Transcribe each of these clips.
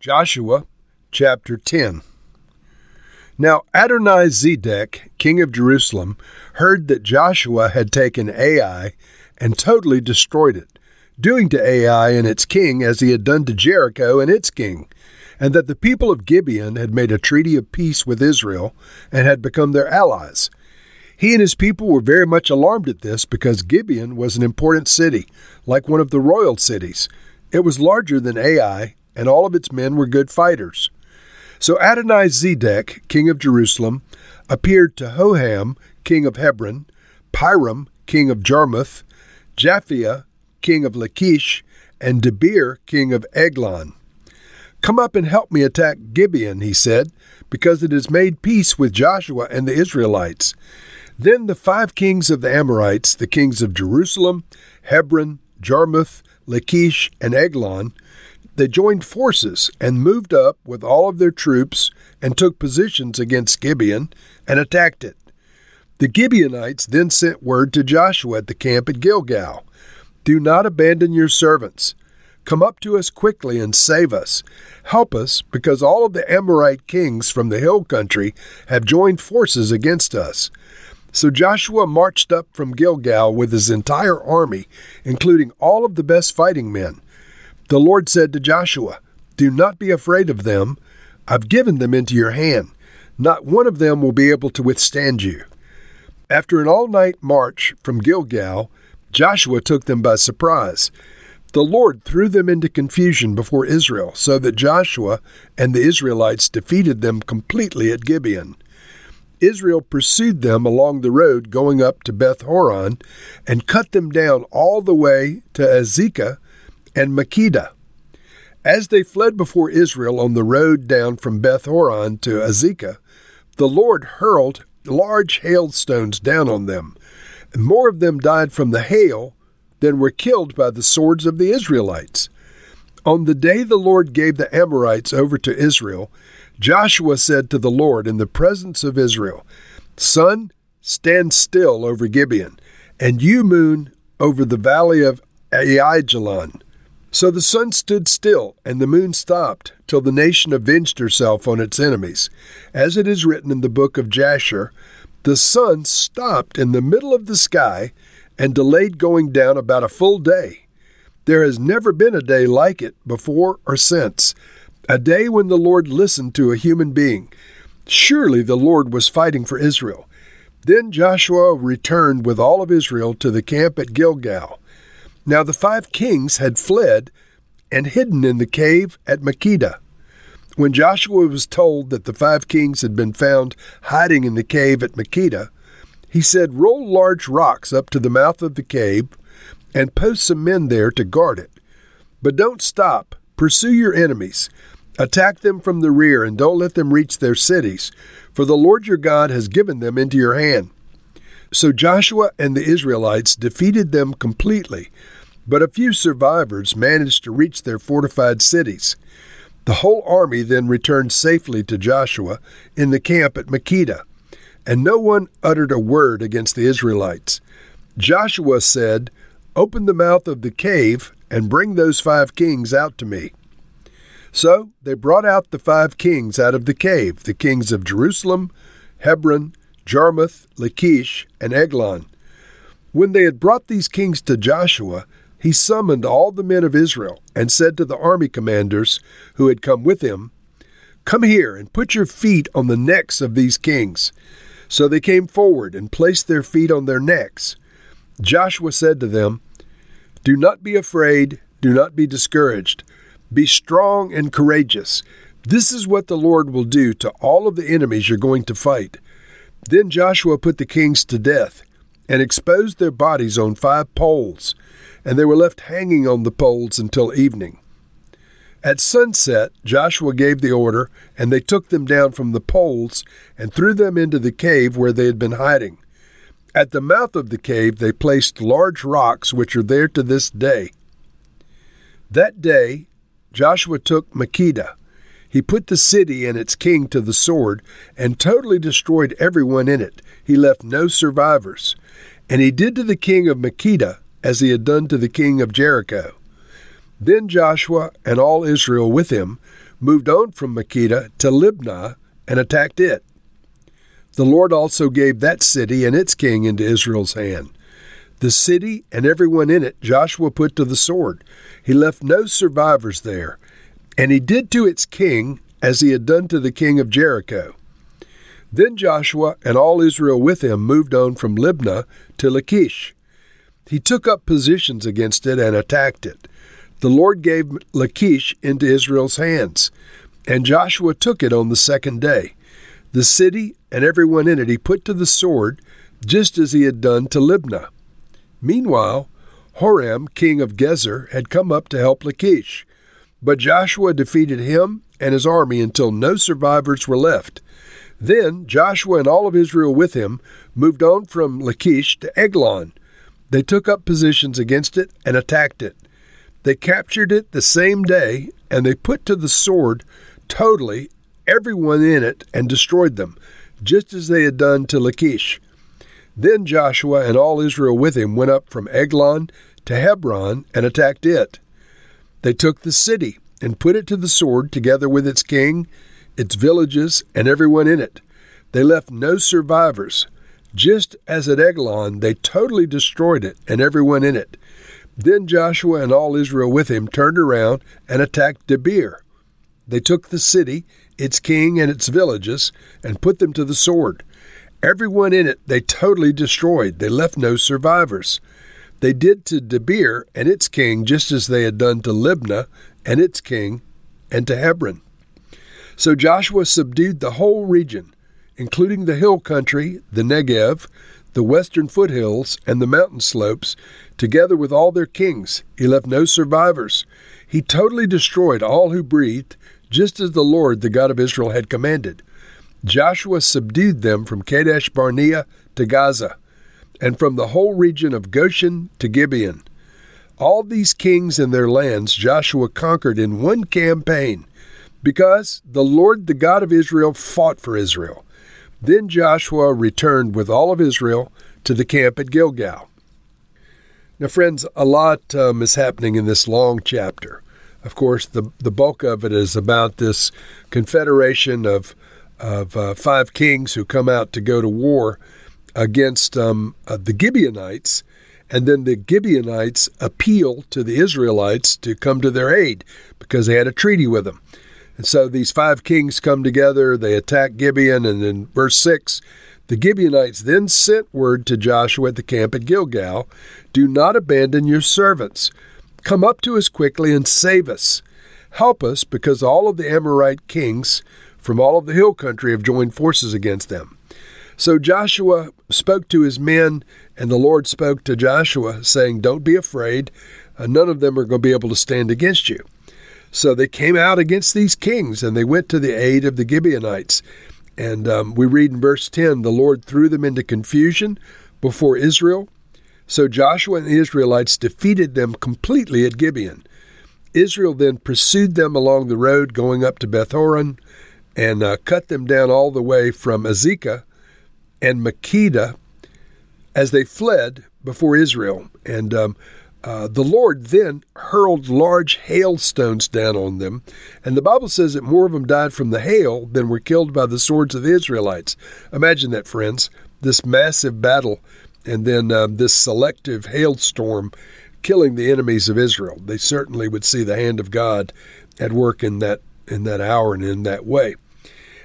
Joshua chapter 10. Now Adonai Zedek, king of Jerusalem, heard that Joshua had taken Ai and totally destroyed it, doing to Ai and its king as he had done to Jericho and its king, and that the people of Gibeon had made a treaty of peace with Israel and had become their allies. He and his people were very much alarmed at this because Gibeon was an important city, like one of the royal cities. It was larger than Ai and all of its men were good fighters. So Adonai Zedek, king of Jerusalem, appeared to Hoham, king of Hebron, Piram, king of Jarmuth, Japhia, king of Lachish, and Debir, king of Eglon. Come up and help me attack Gibeon, he said, because it has made peace with Joshua and the Israelites. Then the five kings of the Amorites, the kings of Jerusalem, Hebron, Jarmuth, Lachish, and Eglon, they joined forces and moved up with all of their troops and took positions against Gibeon and attacked it. The Gibeonites then sent word to Joshua at the camp at Gilgal Do not abandon your servants. Come up to us quickly and save us. Help us, because all of the Amorite kings from the hill country have joined forces against us. So Joshua marched up from Gilgal with his entire army, including all of the best fighting men. The Lord said to Joshua, Do not be afraid of them. I've given them into your hand. Not one of them will be able to withstand you. After an all night march from Gilgal, Joshua took them by surprise. The Lord threw them into confusion before Israel, so that Joshua and the Israelites defeated them completely at Gibeon. Israel pursued them along the road going up to Beth Horon and cut them down all the way to Azekah and Makkedah. As they fled before Israel on the road down from Beth Horon to Azekah, the Lord hurled large hailstones down on them, and more of them died from the hail than were killed by the swords of the Israelites. On the day the Lord gave the Amorites over to Israel, Joshua said to the Lord in the presence of Israel, Sun, stand still over Gibeon, and you, moon, over the valley of Aijalon. So the sun stood still, and the moon stopped, till the nation avenged herself on its enemies. As it is written in the book of Jasher, the sun stopped in the middle of the sky and delayed going down about a full day. There has never been a day like it before or since, a day when the Lord listened to a human being. Surely the Lord was fighting for Israel. Then Joshua returned with all of Israel to the camp at Gilgal. Now the five kings had fled and hidden in the cave at Makkedah. When Joshua was told that the five kings had been found hiding in the cave at Makkedah, he said, Roll large rocks up to the mouth of the cave and post some men there to guard it. But don't stop. Pursue your enemies. Attack them from the rear and don't let them reach their cities, for the Lord your God has given them into your hand. So Joshua and the Israelites defeated them completely but a few survivors managed to reach their fortified cities. The whole army then returned safely to Joshua in the camp at Makkedah, and no one uttered a word against the Israelites. Joshua said, Open the mouth of the cave and bring those five kings out to me. So they brought out the five kings out of the cave, the kings of Jerusalem, Hebron, Jarmuth, Lachish, and Eglon. When they had brought these kings to Joshua, he summoned all the men of Israel and said to the army commanders who had come with him, Come here and put your feet on the necks of these kings. So they came forward and placed their feet on their necks. Joshua said to them, Do not be afraid, do not be discouraged. Be strong and courageous. This is what the Lord will do to all of the enemies you're going to fight. Then Joshua put the kings to death and exposed their bodies on five poles and they were left hanging on the poles until evening. At sunset, Joshua gave the order, and they took them down from the poles and threw them into the cave where they had been hiding. At the mouth of the cave, they placed large rocks which are there to this day. That day, Joshua took Makkedah. He put the city and its king to the sword and totally destroyed everyone in it. He left no survivors. And he did to the king of Makkedah as he had done to the king of Jericho. Then Joshua and all Israel with him moved on from Makkedah to Libnah and attacked it. The Lord also gave that city and its king into Israel's hand. The city and everyone in it Joshua put to the sword. He left no survivors there. And he did to its king as he had done to the king of Jericho. Then Joshua and all Israel with him moved on from Libnah to Lachish. He took up positions against it and attacked it. The Lord gave Lachish into Israel's hands, and Joshua took it on the second day. The city and everyone in it he put to the sword, just as he had done to Libnah. Meanwhile, Horam, king of Gezer, had come up to help Lachish. But Joshua defeated him and his army until no survivors were left. Then Joshua and all of Israel with him moved on from Lachish to Eglon. They took up positions against it and attacked it. They captured it the same day, and they put to the sword totally everyone in it and destroyed them, just as they had done to Lachish. Then Joshua and all Israel with him went up from Eglon to Hebron and attacked it. They took the city and put it to the sword together with its king, its villages, and everyone in it. They left no survivors. Just as at Eglon, they totally destroyed it and everyone in it. Then Joshua and all Israel with him turned around and attacked Debir. They took the city, its king, and its villages, and put them to the sword. Everyone in it they totally destroyed. They left no survivors. They did to Debir and its king just as they had done to Libnah and its king and to Hebron. So Joshua subdued the whole region, including the hill country, the Negev, the western foothills, and the mountain slopes, together with all their kings. He left no survivors. He totally destroyed all who breathed, just as the Lord, the God of Israel, had commanded. Joshua subdued them from Kadesh Barnea to Gaza, and from the whole region of Goshen to Gibeon. All these kings and their lands Joshua conquered in one campaign, because the Lord the God of Israel fought for Israel. Then Joshua returned with all of Israel to the camp at Gilgal. Now, friends, a lot um, is happening in this long chapter. Of course, the, the bulk of it is about this confederation of of uh, five kings who come out to go to war against um, uh, the Gibeonites, and then the Gibeonites appeal to the Israelites to come to their aid because they had a treaty with them. And so these five kings come together, they attack Gibeon, and in verse 6, the Gibeonites then sent word to Joshua at the camp at Gilgal Do not abandon your servants. Come up to us quickly and save us. Help us, because all of the Amorite kings from all of the hill country have joined forces against them. So Joshua spoke to his men, and the Lord spoke to Joshua, saying, Don't be afraid. Uh, none of them are going to be able to stand against you. So they came out against these kings, and they went to the aid of the Gibeonites. And um, we read in verse 10 the Lord threw them into confusion before Israel. So Joshua and the Israelites defeated them completely at Gibeon. Israel then pursued them along the road going up to Beth Horon and uh, cut them down all the way from Azekah and Makkedah as they fled before Israel. And um, uh, the Lord then hurled large hailstones down on them. And the Bible says that more of them died from the hail than were killed by the swords of the Israelites. Imagine that, friends. This massive battle and then uh, this selective hailstorm killing the enemies of Israel. They certainly would see the hand of God at work in that in that hour and in that way.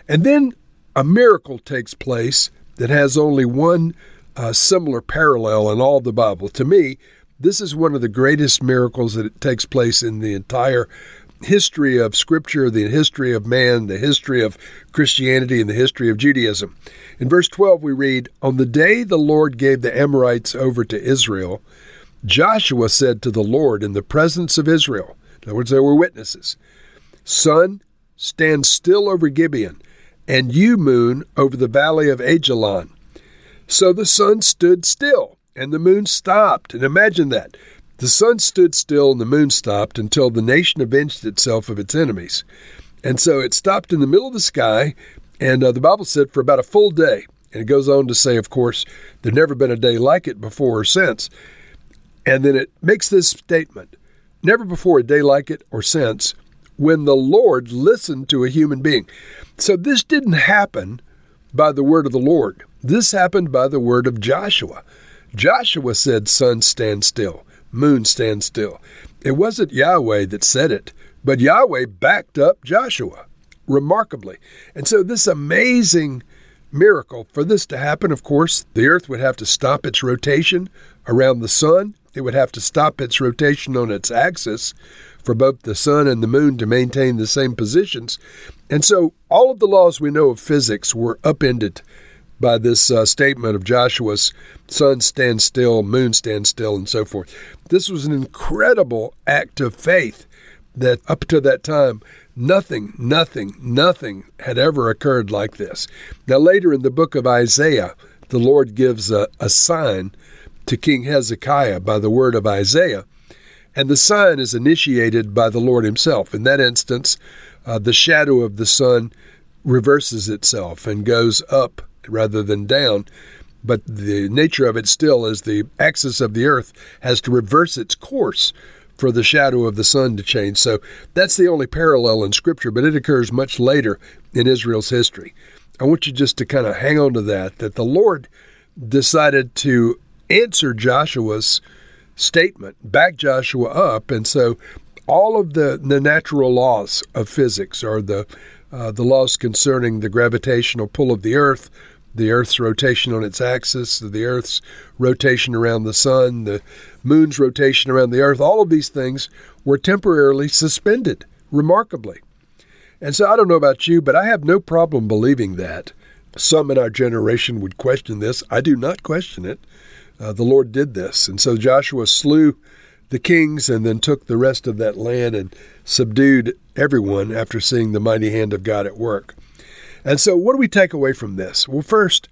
And then a miracle takes place that has only one uh, similar parallel in all the Bible. To me, this is one of the greatest miracles that takes place in the entire history of Scripture, the history of man, the history of Christianity, and the history of Judaism. In verse 12, we read On the day the Lord gave the Amorites over to Israel, Joshua said to the Lord in the presence of Israel, in other words, there were witnesses, Sun, stand still over Gibeon and you, moon, over the valley of Aijalon. So the sun stood still, and the moon stopped. And imagine that. The sun stood still and the moon stopped until the nation avenged itself of its enemies. And so it stopped in the middle of the sky, and uh, the Bible said for about a full day. And it goes on to say, of course, there'd never been a day like it before or since. And then it makes this statement Never before a day like it or since when the Lord listened to a human being. So this didn't happen by the word of the Lord. This happened by the word of Joshua. Joshua said, Sun, stand still, moon, stand still. It wasn't Yahweh that said it, but Yahweh backed up Joshua remarkably. And so, this amazing miracle, for this to happen, of course, the earth would have to stop its rotation around the sun. It would have to stop its rotation on its axis for both the sun and the moon to maintain the same positions. And so all of the laws we know of physics were upended by this uh, statement of Joshua's sun stand still, moon stand still, and so forth. This was an incredible act of faith that up to that time, nothing, nothing, nothing had ever occurred like this. Now, later in the book of Isaiah, the Lord gives a, a sign to King Hezekiah by the word of Isaiah and the sign is initiated by the Lord Himself. In that instance, uh, the shadow of the sun reverses itself and goes up rather than down. But the nature of it still is the axis of the earth has to reverse its course for the shadow of the sun to change. So that's the only parallel in Scripture, but it occurs much later in Israel's history. I want you just to kind of hang on to that, that the Lord decided to answer Joshua's statement, back Joshua up. And so all of the, the natural laws of physics are the, uh, the laws concerning the gravitational pull of the earth, the Earth's rotation on its axis, the Earth's rotation around the sun, the moon's rotation around the Earth, all of these things were temporarily suspended, remarkably. And so I don't know about you, but I have no problem believing that. Some in our generation would question this. I do not question it uh, the Lord did this. And so Joshua slew the kings and then took the rest of that land and subdued everyone after seeing the mighty hand of God at work. And so, what do we take away from this? Well, first,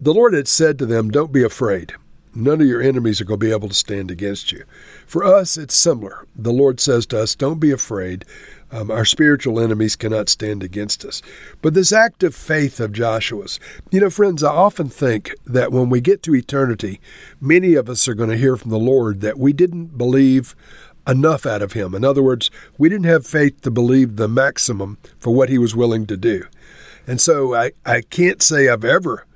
the Lord had said to them, Don't be afraid. None of your enemies are going to be able to stand against you. For us, it's similar. The Lord says to us, Don't be afraid. Um, our spiritual enemies cannot stand against us. But this act of faith of Joshua's, you know, friends, I often think that when we get to eternity, many of us are going to hear from the Lord that we didn't believe enough out of him. In other words, we didn't have faith to believe the maximum for what he was willing to do. And so I, I can't say I've ever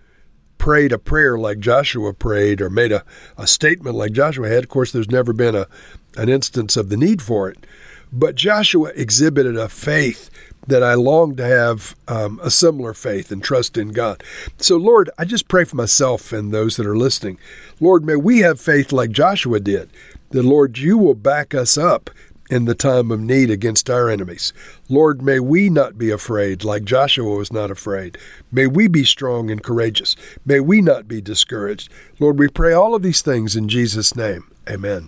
prayed a prayer like Joshua prayed or made a, a statement like Joshua had. Of course, there's never been a, an instance of the need for it. But Joshua exhibited a faith that I long to have um, a similar faith and trust in God. So, Lord, I just pray for myself and those that are listening. Lord, may we have faith like Joshua did, that, Lord, you will back us up in the time of need against our enemies. Lord, may we not be afraid like Joshua was not afraid. May we be strong and courageous. May we not be discouraged. Lord, we pray all of these things in Jesus' name. Amen.